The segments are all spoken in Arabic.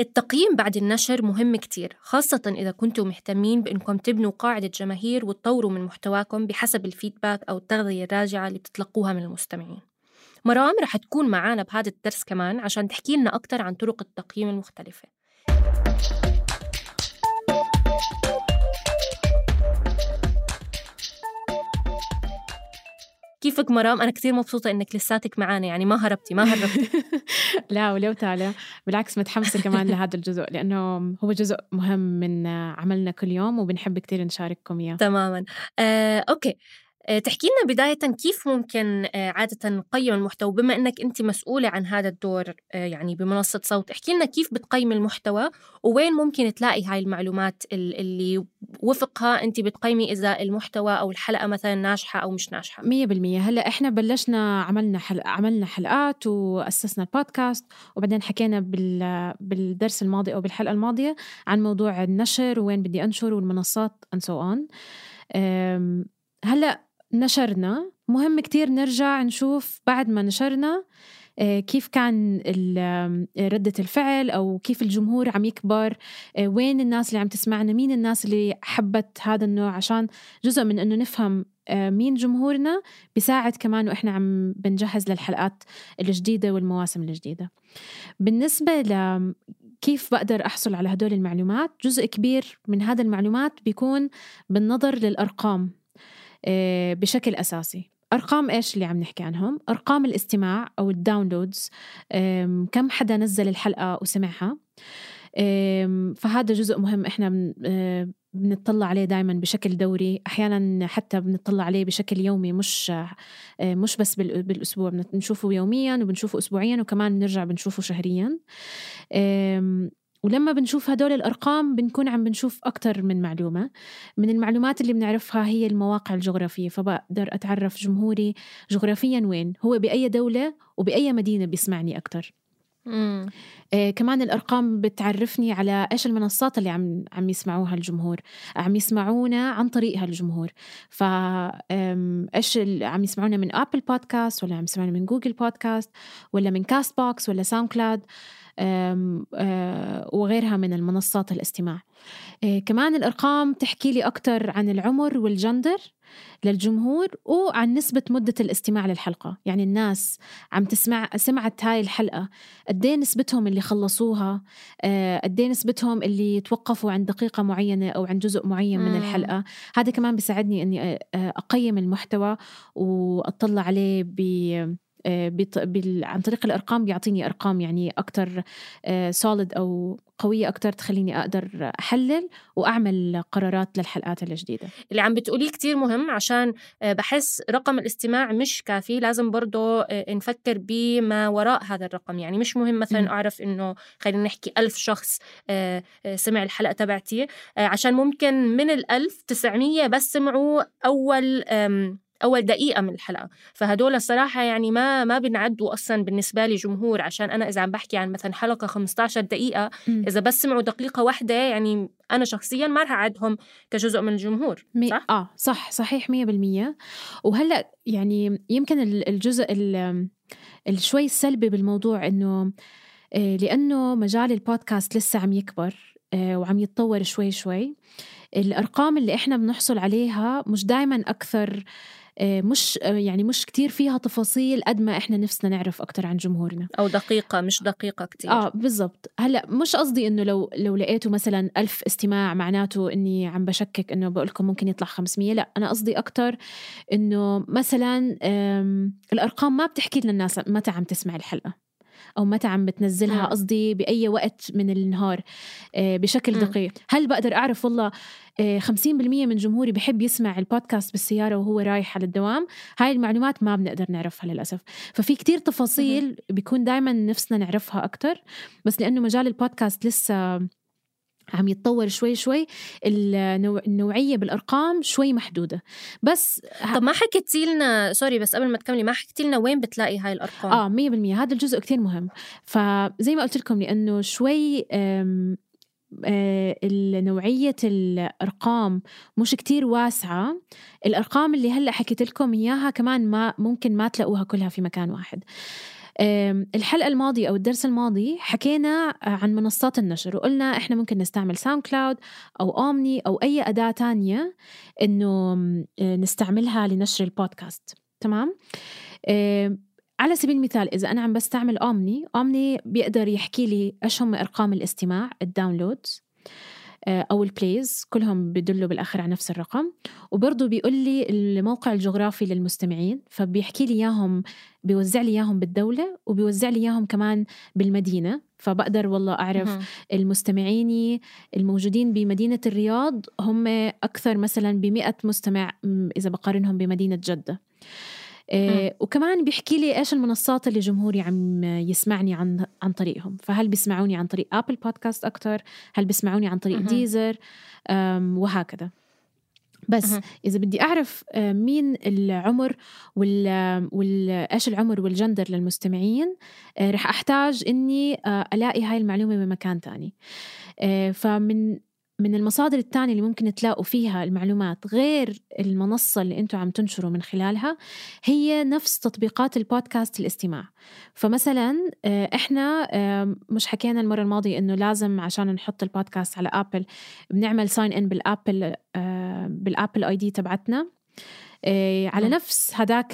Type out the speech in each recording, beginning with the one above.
التقييم بعد النشر مهم كتير خاصة إذا كنتم مهتمين بإنكم تبنوا قاعدة جماهير وتطوروا من محتواكم بحسب الفيدباك أو التغذية الراجعة اللي بتتلقوها من المستمعين. مرام رح تكون معانا بهذا الدرس كمان عشان تحكي لنا أكتر عن طرق التقييم المختلفة. كيفك مرام؟ أنا كثير مبسوطة إنك لساتك معانا يعني ما هربتي ما هربتي. لا ولو تعالى. بالعكس متحمسة كمان لهذا الجزء لأنه هو جزء مهم من عملنا كل يوم وبنحب كثير نشارككم إياه. تماما. آه، أوكي. آه، تحكي لنا بداية كيف ممكن آه، عادة نقيم المحتوى بما أنك أنت مسؤولة عن هذا الدور آه، يعني بمنصة صوت. احكي لنا كيف بتقيم المحتوى ووين ممكن تلاقي هاي المعلومات اللي وفقها أنت بتقيمي إذا المحتوى أو الحلقة مثلا ناجحة أو مش ناجحة. مية بالمية. هلأ إحنا بلشنا عملنا حلق عملنا حلقات وأسسنا البودكاست وبعدين حكينا بال... بالدرس الماضي أو بالحلقة الماضية عن موضوع النشر وين بدي أنشر والمنصات and so on. هلأ نشرنا. مهم كتير نرجع نشوف بعد ما نشرنا آه، كيف كان ردة الفعل أو كيف الجمهور عم يكبر آه، وين الناس اللي عم تسمعنا مين الناس اللي حبت هذا النوع عشان جزء من أنه نفهم آه، مين جمهورنا بيساعد كمان وإحنا عم بنجهز للحلقات الجديدة والمواسم الجديدة. بالنسبة ل كيف بقدر أحصل على هدول المعلومات جزء كبير من هذا المعلومات بيكون بالنظر للأرقام. بشكل أساسي. أرقام إيش اللي عم نحكي عنهم؟ أرقام الاستماع أو الداونلودز كم حدا نزل الحلقة وسمعها. فهذا جزء مهم إحنا آه، بنطلع عليه دائما بشكل دوري. أحيانا حتى بنطلع عليه بشكل يومي مش آه، مش بس بالأسبوع. بنشوفه يوميا وبنشوفه اسبوعيا وكمان بنرجع بنشوفه شهريا. ولما بنشوف هدول الأرقام بنكون عم بنشوف أكتر من معلومة. من المعلومات اللي بنعرفها هي المواقع الجغرافية فبقدر أتعرف جمهوري جغرافيا وين. هو بأي دولة وبأي مدينة بيسمعني أكتر. آه كمان الأرقام بتعرفني على إيش المنصات اللي عم عم يسمعوها الجمهور. عم يسمعونا عن طريقها الجمهور. ف إيش عم يسمعونا من Apple Podcast ولا عم يسمعونا من Google Podcast ولا من Castbox ولا SoundCloud آه، وغيرها من المنصات الاستماع. آه، كمان الأرقام تحكي لي أكتر عن العمر والجندر للجمهور وعن نسبة مدة الاستماع للحلقة. يعني الناس عم تسمع سمعت هاي الحلقة قد إيه نسبتهم اللي خلصوها؟ آه، قد إيه نسبتهم اللي توقفوا عند دقيقة معينة أو عن جزء معين من الحلقة؟ هذا كمان بيساعدني أني أقيم المحتوى وأطلع عليه ب آه، بال... عن طريق الأرقام بيعطيني أرقام يعني أكثر سوليد آه، أو قوية أكثر تخليني أقدر أحلل وأعمل قرارات للحلقات الجديدة اللي عم بتقوليه كتير مهم عشان آه، بحس رقم الاستماع مش كافي لازم برضه نفكر بما وراء هذا الرقم يعني مش مهم مثلا. أعرف إنه خلينا نحكي ألف شخص سمع الحلقة تبعتي عشان ممكن من الألف 900 بس سمعوا أول أول دقيقة من الحلقة. فهدول الصراحة يعني ما ما بنعدوا أصلا بالنسبة لي جمهور عشان أنا إذا عم بحكي عن مثلا حلقة 15 دقيقة م. إذا بس سمعوا دقيقة واحدة يعني أنا شخصيا ما رح أعدهم كجزء من الجمهور صح؟ آه صح صحيح 100% وهلأ يعني يمكن الجزء الشوي السلبي بالموضوع إنه آه، لأنه مجال البودكاست لسه عم يكبر آه، وعم يتطور شوي شوي. الأرقام اللي إحنا بنحصل عليها مش دائما أكثر مش آه، يعني مش كتير فيها تفاصيل قد ما إحنا نفسنا نعرف أكثر عن جمهورنا. أو دقيقة مش دقيقة كتير. آه بالضبط. هلأ مش قصدي إنه لو لو لقيتوا مثلا ألف استماع معناته إني عم بشكك إنه بقول لكم ممكن يطلع 500 لأ أنا قصدي أكثر إنه مثلا الأرقام ما بتحكي لنا الناس متى عم تسمع الحلقة. أو متى عم بتنزلها قصدي بأي وقت من النهار آه، بشكل دقيق. هل بقدر أعرف والله 50% آه، من جمهوري بحب يسمع البودكاست بالسيارة وهو رايح على الدوام؟ هاي المعلومات ما بنقدر نعرفها للأسف. ففي كتير تفاصيل بيكون دائما نفسنا نعرفها أكثر بس لأنه مجال البودكاست لسه عم يتطور شوي شوي النوعية بالأرقام شوي محدودة. بس طب ما حكيتي لنا sorry بس قبل ما تكملي ما حكيتي لنا وين بتلاقي هاي الأرقام؟ آه مية بالمية. هذا الجزء كتير مهم. فزي ما قلت لكم لأنه شوي آه نوعية الأرقام مش كتير واسعة. الأرقام اللي هلأ حكيت لكم إياها كمان ما ممكن ما تلاقوها كلها في مكان واحد. الحلقة الماضية أو الدرس الماضي حكينا عن منصات النشر وقلنا إحنا ممكن نستعمل SoundCloud أو Omny أو أي أداة تانية إنه نستعملها لنشر البودكاست تمام؟ على سبيل المثال إذا أنا عم بستعمل Omny Omny بيقدر يحكي لي إيش هم أرقام الاستماع ال downloads أو ال plays كلهم بدلوا بالآخر على نفس الرقم. وبرضه بيقول لي الموقع الجغرافي للمستمعين فبيحكي لي إياهم بيوزع لي إياهم بالدولة وبيوزع لي إياهم كمان بالمدينة. فبقدر والله أعرف المستمعيني الموجودين بمدينة الرياض هم أكثر مثلا بمئة مستمع إذا بقارنهم بمدينة جدة. إيه وكمان بيحكي لي إيش المنصات اللي جمهوري عم يسمعني عن عن طريقهم. فهل بيسمعوني عن طريق ابل بودكاست أكثر هل بيسمعوني عن طريق ديزر وهكذا. بس إذا بدي أعرف آه، مين العمر وال إيش العمر والجندر للمستمعين آه، رح أحتاج إني آه، ألاقي هاي المعلومة بمكان تاني. فمن من المصادر الثانية اللي ممكن تلاقوا فيها المعلومات غير المنصة اللي أنتم عم تنشروا من خلالها هي نفس تطبيقات البودكاست الاستماع. فمثلا آه، إحنا مش حكينا المرة الماضية إنه لازم عشان نحط البودكاست على Apple بنعمل sign in بال Apple بال Apple ID تبعتنا. على نفس هذاك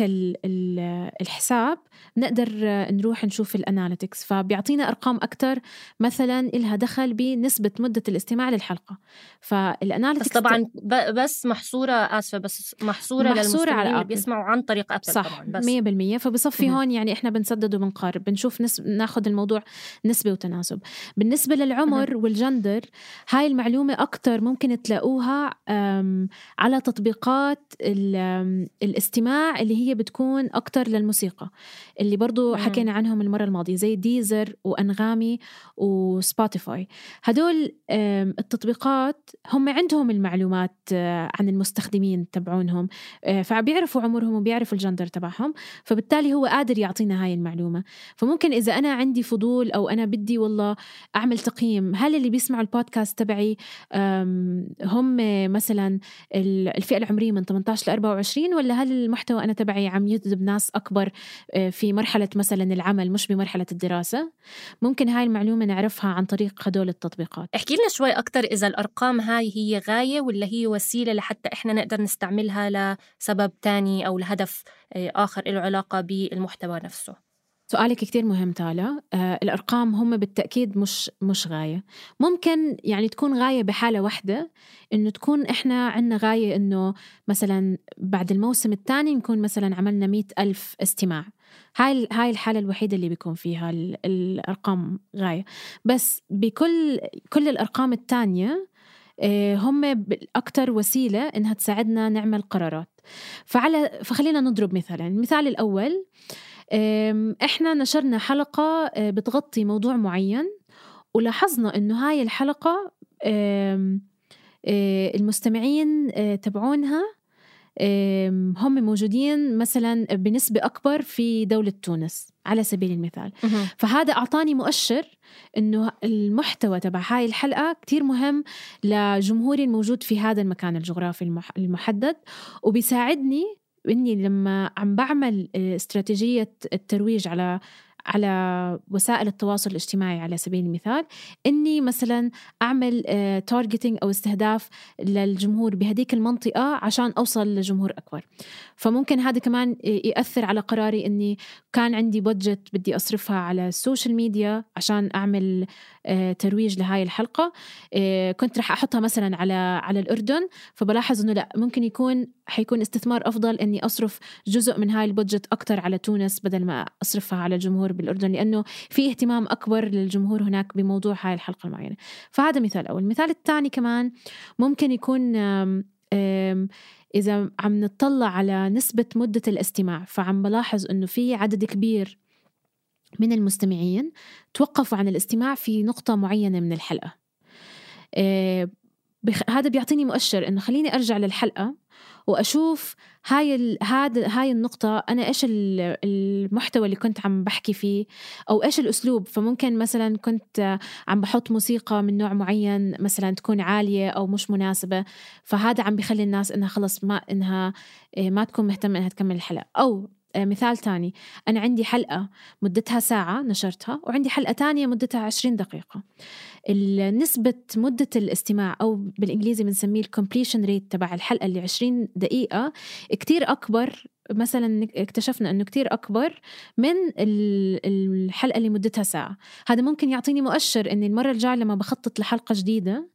الحساب نقدر نروح نشوف ال analytics فبيعطينا أرقام أكثر مثلا إلها دخل بنسبة مدة الاستماع للحلقة. فال analytics بس طبعا بس محصورة آسفة بس محصورة, محصورة على اللي بيسمعوا عن طريق Apple صح طبعا بس. 100% فبصفي هون يعني إحنا بنسدد وبنقارب بنشوف نسب ناخذ الموضوع نسبة وتناسب. بالنسبة للعمر والجندر هاي المعلومة أكثر ممكن تلاقوها على تطبيقات الاستماع اللي هي بتكون أكثر للموسيقى اللي برضو حكينا عنهم المرة الماضية زي Deezer وأنغامي و Spotify هدول التطبيقات هم عندهم المعلومات آه، عن المستخدمين تبعونهم آه، فبيعرفوا عمرهم وبيعرفوا الجندر تبعهم فبالتالي هو قادر يعطينا هاي المعلومة. فممكن إذا أنا عندي فضول أو أنا بدي والله أعمل تقييم هل اللي بيسمعوا البودكاست تبعي هم مثلا الفئة العمرية من 18 ل 24 ولا هل المحتوى أنا تبعي عم يجذب ناس أكبر آه، في مرحلة مثلا العمل مش بمرحلة الدراسة؟ ممكن هاي المعلومة نعرفها عن طريق هدول التطبيقات. احكي لنا شوي أكتر إذا الأرقام هاي هي غاية ولا هي وسيلة لحتى إحنا نقدر نستعملها لسبب تاني أو لهدف آه، آخر له علاقة بالمحتوى نفسه. سؤالك كتير مهم تالا. آه الأرقام هم بالتأكيد مش مش غاية. ممكن يعني تكون غاية بحالة واحدة إنه تكون إحنا عنا غاية إنه مثلا بعد الموسم الثاني نكون مثلا عملنا مئة ألف استماع. هاي هاي الحالة الوحيدة اللي بيكون فيها الأرقام غاية. بس بكل كل الأرقام الثانية آه، هم أكتر وسيلة إنها تساعدنا نعمل قرارات. فعلى فخلينا نضرب مثلا. المثال الأول إحنا نشرنا حلقة آه، بتغطي موضوع معين ولاحظنا إنه هاي الحلقة آه، المستمعين تبعونها هم موجودين مثلا بنسبة أكبر في دولة تونس على سبيل المثال. فهذا أعطاني مؤشر أنه المحتوى تبع هاي الحلقة كتير مهم لجمهوري الموجود في هذا المكان الجغرافي المحدد وبيساعدني إني لما عم بعمل آه، استراتيجية الترويج على على وسائل التواصل الاجتماعي على سبيل المثال إني مثلا أعمل targeting آه، أو استهداف للجمهور بهديك المنطقة عشان أوصل لجمهور أكبر. فممكن هذا كمان يأثر على قراري إني كان عندي budget بدي أصرفها على ال social media عشان أعمل آه، ترويج لهاي الحلقة. آه، كنت رح أحطها مثلا على على الأردن فبلاحظ إنه لا ممكن يكون حيكون استثمار أفضل إني أصرف جزء من هاي البودجت أكثر على تونس بدل ما أصرفها على الجمهور بالأردن لأنه في اهتمام أكبر للجمهور هناك بموضوع هاي الحلقة المعينة. فهذا مثال أول. المثال الثاني كمان ممكن يكون إذا عم نطلع على نسبة مدة الاستماع فعم بلاحظ إنه في عدد كبير من المستمعين توقفوا عن الاستماع في نقطة معينة من الحلقة. آه، هذا بيعطيني مؤشر إنه خليني أرجع للحلقة وأشوف هاي هذا هاي النقطة أنا إيش المحتوى اللي كنت عم بحكي فيه أو إيش الأسلوب. فممكن مثلا كنت عم بحط موسيقى من نوع معين مثلا تكون عالية أو مش مناسبة فهذا عم بخلي الناس إنها خلص ما إنها إيه، ما تكون مهتمة إنها تكمل الحلقة. أو آه، مثال تاني. أنا عندي حلقة مدتها ساعة نشرتها وعندي حلقة تانية مدتها 20 دقيقة. نسبة مدة الاستماع أو بالإنجليزي بنسميه ال completion rate تبع الحلقة اللي 20 دقيقة كتير أكبر. مثلا اكتشفنا إنه كتير أكبر من الحلقة اللي مدتها ساعة. هذا ممكن يعطيني مؤشر إني المرة الجاية لما بخطط لحلقة جديدة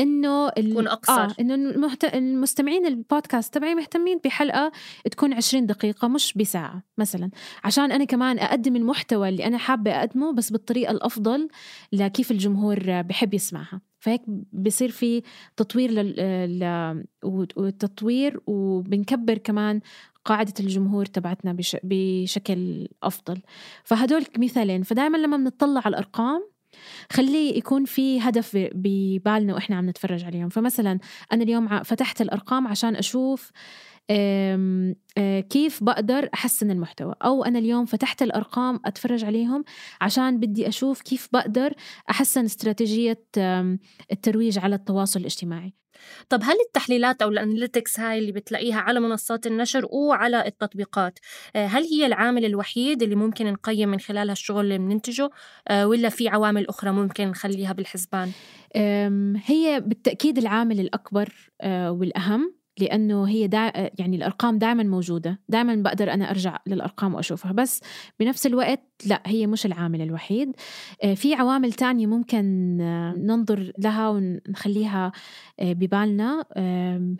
إنه تكون أقصر. آه إنه المحت... المستمعين البودكاست تبعي مهتمين بحلقة تكون 20 دقيقة مش بساعة مثلا. عشان أنا كمان أقدم المحتوى اللي أنا حابة أقدمه بس بالطريقة الأفضل لكيف الجمهور بحب يسمعها. فهيك بصير في تطوير لل... وتطوير وبنكبر كمان قاعدة الجمهور تبعتنا بش... بشكل أفضل. فهدول مثالين. فدائما لما بنطلع على الأرقام خليه يكون في هدف ببالنا وإحنا عم نتفرج عليهم. فمثلا أنا اليوم فتحت الأرقام عشان أشوف كيف بقدر أحسن المحتوى؟ أو أنا اليوم فتحت الأرقام أتفرج عليهم عشان بدي أشوف كيف بقدر أحسن استراتيجية الترويج على التواصل الاجتماعي. طب هل التحليلات أو الأناليتكس هاي اللي بتلاقيها على منصات النشر وعلى التطبيقات آه، هل هي العامل الوحيد اللي ممكن نقيم من خلالها الشغل اللي بننتجه آه، ولا في عوامل أخرى ممكن نخليها بالحسبان؟ هي بالتأكيد العامل الأكبر آه، والأهم. لأنه هي دا يعني الأرقام دائما موجودة. دائما بقدر أنا أرجع للأرقام وأشوفها. بس بنفس الوقت لا هي مش العامل الوحيد. آه، في عوامل تانية ممكن آه، ننظر لها ونخليها آه، ببالنا.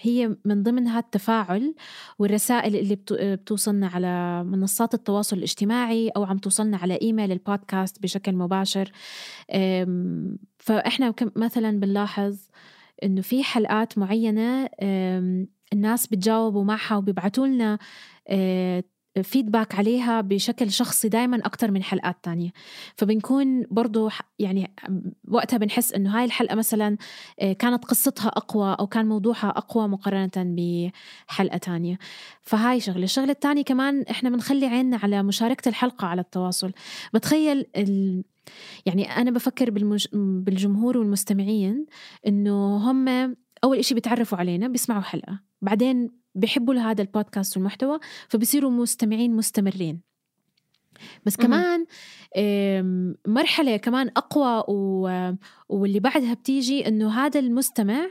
هي من ضمنها التفاعل والرسائل اللي بتوصلنا على منصات التواصل الاجتماعي أو عم توصلنا على إيميل البودكاست بشكل مباشر. فإحنا مثلا بنلاحظ إنه في حلقات معينة الناس بتجاوبوا معها وبيبعتوا لنا فيدباك عليها بشكل شخصي دائما أكثر من حلقات تانية. فبنكون برضو يعني وقتها بنحس إنه هاي الحلقة مثلا كانت قصتها أقوى أو كان موضوعها أقوى مقارنة بحلقة تانية. فهاي شغلة. الشغلة الثانية كمان إحنا بنخلي عيننا على مشاركة الحلقة على التواصل. بتخيل ال يعني أنا بفكر بالمج... بالجمهور والمستمعين إنه هم أول إشي بيتعرفوا علينا بيسمعوا حلقة بعدين بيحبوا لهذا البودكاست والمحتوى فبصيروا مستمعين مستمرين. بس كمان مرحلة كمان أقوى واللي بعدها بتيجي إنه هذا المستمع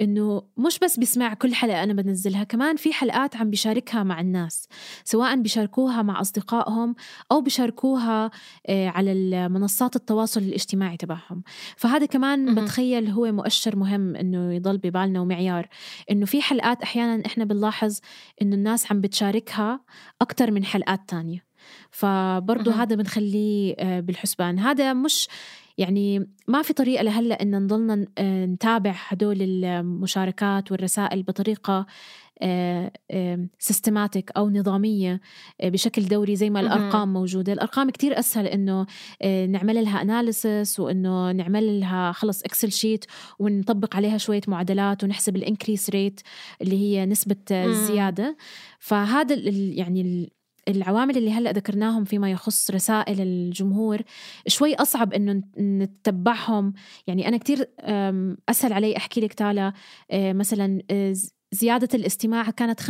إنه مش بس بيسمع كل حلقة أنا بنزلها كمان في حلقات عم بيشاركها مع الناس سواء بيشاركوها مع أصدقائهم أو بيشاركوها آه، على المنصات التواصل الاجتماعي تبعهم. فهذا كمان بتخيل هو مؤشر مهم إنه يضل ببالنا ومعيار إنه في حلقات أحيانا إحنا بنلاحظ إنه الناس عم بتشاركها أكثر من حلقات تانية. فبرضه هذا بنخليه آه، بالحسبان. هذا مش يعني ما في طريقة لهلأ إن نضلنا آه، نتابع هدول المشاركات والرسائل بطريقة systematic أو نظامية آه، بشكل دوري زي ما الأرقام موجودة. الأرقام كتير أسهل إنه نعمل لها analysis وإنه نعمل لها خلص Excel sheet ونطبق عليها شوية معادلات ونحسب ال increase rate اللي هي نسبة الزيادة. فهذا يعني العوامل اللي هلأ ذكرناهم فيما يخص رسائل الجمهور شوي أصعب إنه نتبعهم. يعني أنا كتير أسهل علي أحكي لك تالا آه، مثلا آه، زيادة الاستماع كانت 50%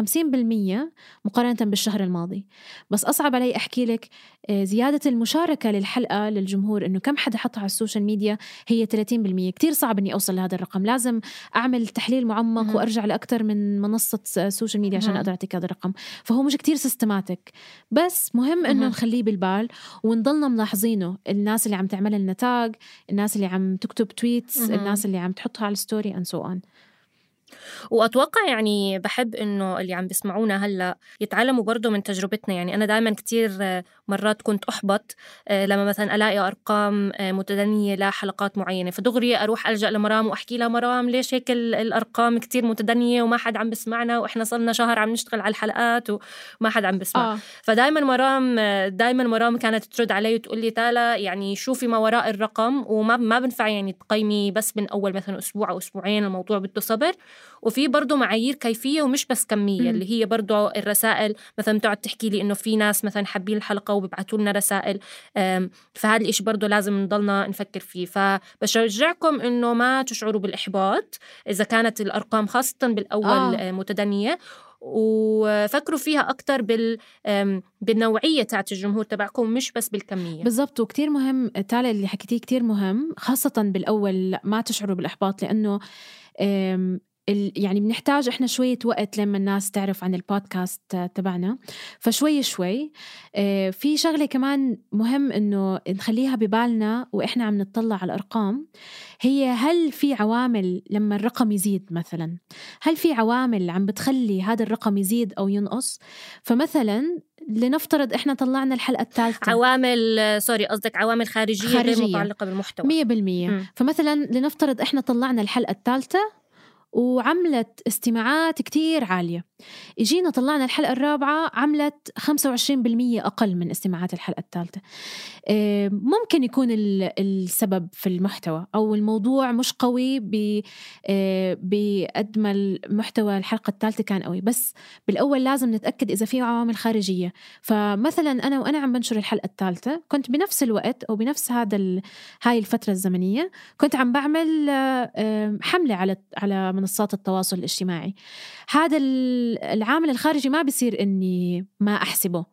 مقارنة بالشهر الماضي. بس أصعب علي أحكي لك آه، زيادة المشاركة للحلقة للجمهور إنه كم حدا حطها على ال social media هي 30% كتير صعب إني أوصل لهذا الرقم. لازم أعمل تحليل معمق مم. وأرجع لأكثر من منصة social media عشان أقدر أعطيك هذا الرقم. فهو مش كتير systematic بس مهم إنه نخليه بالبال ونضلنا ملاحظينه. الناس اللي عم تعمل لنا tag الناس اللي عم تكتب tweets الناس اللي عم تحطها على ال story and so on وأتوقع يعني بحب إنه اللي عم بيسمعونا هلأ يتعلموا برضه من تجربتنا يعني أنا دائما كتير مرات كنت أحبط آه، لما مثلا ألاقي أرقام آه، متدنية لحلقات معينة فدغري أروح ألجأ لمرام وأحكي لها مرام ليش هيك الأرقام كتير متدنية وما حد عم بسمعنا وإحنا صرنا شهر عم نشتغل على الحلقات وما حد عم بسمع آه. فدائما مرام دائما مرام كانت ترد علي وتقول لي تالا يعني شوفي ما وراء الرقم وما ما بنفع يعني تقيمي بس من أول مثلا أسبوع أو أسبوعين الموضوع بده صبر وفي برضه معايير كيفية ومش بس كمية اللي هي برضه الرسائل مثلا بتقعد تحكي لي إنه في ناس مثلا حابين الحلقة وبيبعتوا لنا رسائل فهذا الإشي برضه لازم نضلنا نفكر فيه. فبشجعكم إنه ما تشعروا بالإحباط إذا كانت الأرقام خاصة بالأول آه. متدنية وفكروا فيها أكتر بال بالنوعية تاعت الجمهور تبعكم مش بس بالكمية. بالضبط وكتير مهم تالي اللي حكيتيه كتير مهم خاصة بالأول ما تشعروا بالإحباط لأنه يعني بنحتاج إحنا شوية وقت لما الناس تعرف عن البودكاست تبعنا. فشوي شوي آه، في شغلة كمان مهم إنه نخليها ببالنا وإحنا عم نطلع على الأرقام. هي هل في عوامل لما الرقم يزيد مثلا؟ هل في عوامل عم بتخلي هذا الرقم يزيد أو ينقص؟ فمثلا لنفترض إحنا طلعنا الحلقة الثالثة. عوامل سوري قصدك عوامل خارجية, خارجية. غير متعلقة بالمحتوى. 100% فمثلا لنفترض إحنا طلعنا الحلقة الثالثة وعملت استماعات كتير عالية. اجينا طلعنا الحلقة الرابعة عملت 25% أقل من استماعات الحلقة الثالثة. آه، ممكن يكون السبب في المحتوى أو الموضوع مش قوي آه، بقد ما المحتوى الحلقة الثالثة كان قوي. بس بالأول لازم نتأكد إذا في عوامل خارجية. فمثلا أنا وأنا عم بنشر الحلقة الثالثة كنت بنفس الوقت أو بنفس هذا هاي الفترة الزمنية كنت عم بعمل آه، حملة على على منصات التواصل الاجتماعي. هذا العامل الخارجي ما بصير إني ما أحسبه.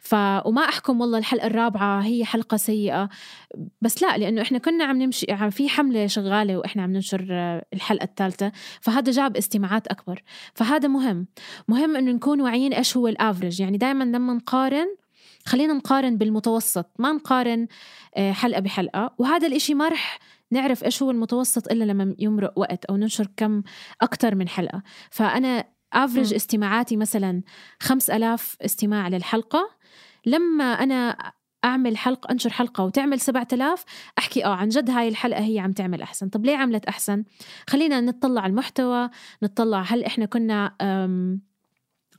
ف وما أحكم والله الحلقة الرابعة هي حلقة سيئة. بس لا لأنه إحنا كنا عم نمشي عم في حملة شغالة وإحنا عم ننشر الحلقة الثالثة فهذا جاب استماعات أكبر. فهذا مهم. مهم إنه نكون واعيين إيش هو الأفرج. يعني دائما لما نقارن خلينا نقارن بالمتوسط. ما نقارن آه، حلقة بحلقة. وهذا الإشي ما رح نعرف إيش هو المتوسط إلا لما يمرق وقت أو ننشر كم أكثر من حلقة. فأنا أفرج استماعاتي مثلا خمس ألاف استماع للحلقة. لما أنا أعمل حلقه أنشر حلقة وتعمل 7000 أحكي آه عن جد هاي الحلقة هي عم تعمل أحسن. طب ليه عملت أحسن؟ خلينا نطلع على المحتوى نطلع هل إحنا كنا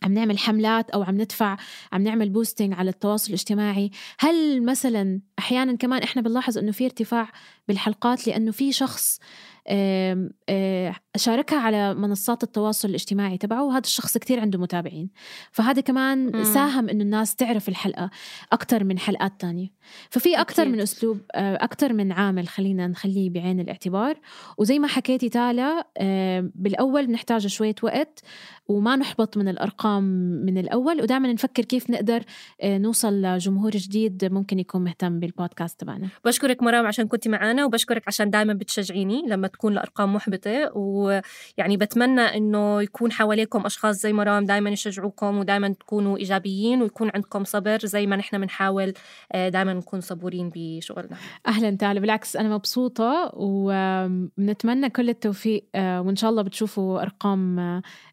عم نعمل حملات أو عم ندفع عم نعمل بوستنج على التواصل الاجتماعي؟ هل مثلا أحيانا كمان إحنا بنلاحظ إنه في ارتفاع بالحلقات لأنه في شخص شاركها على منصات التواصل الاجتماعي تبعه وهذا الشخص كتير عنده متابعين. فهذا كمان م. ساهم إنه الناس تعرف الحلقة أكثر من حلقات تانية. ففي أكثر من أسلوب أكثر من عامل خلينا نخليه بعين الاعتبار. وزي ما حكيتي تالا بالأول بنحتاج شوية وقت وما نحبط من الأرقام من الأول ودائما نفكر كيف نقدر نوصل لجمهور جديد ممكن يكون مهتم بالبودكاست تبعنا. بشكرك مرام عشان كنتي معنا وبشكرك عشان دائما بتشجعيني لما تكون الارقام محبطة ويعني بتمنى إنه يكون حواليكم أشخاص زي مرام دائما يشجعوكم ودائما تكونوا إيجابيين ويكون عندكم صبر زي ما نحن بنحاول آه، دائما نكون صبورين بشغلنا. أهلا تعالى بالعكس أنا مبسوطة وبنتمنى كل التوفيق آه، وإن شاء الله بتشوفوا أرقام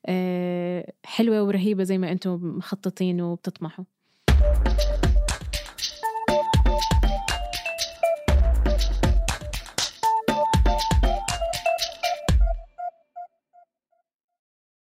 آه، حلوة ورهيبة زي ما أنتم مخططين وبتطمحوا.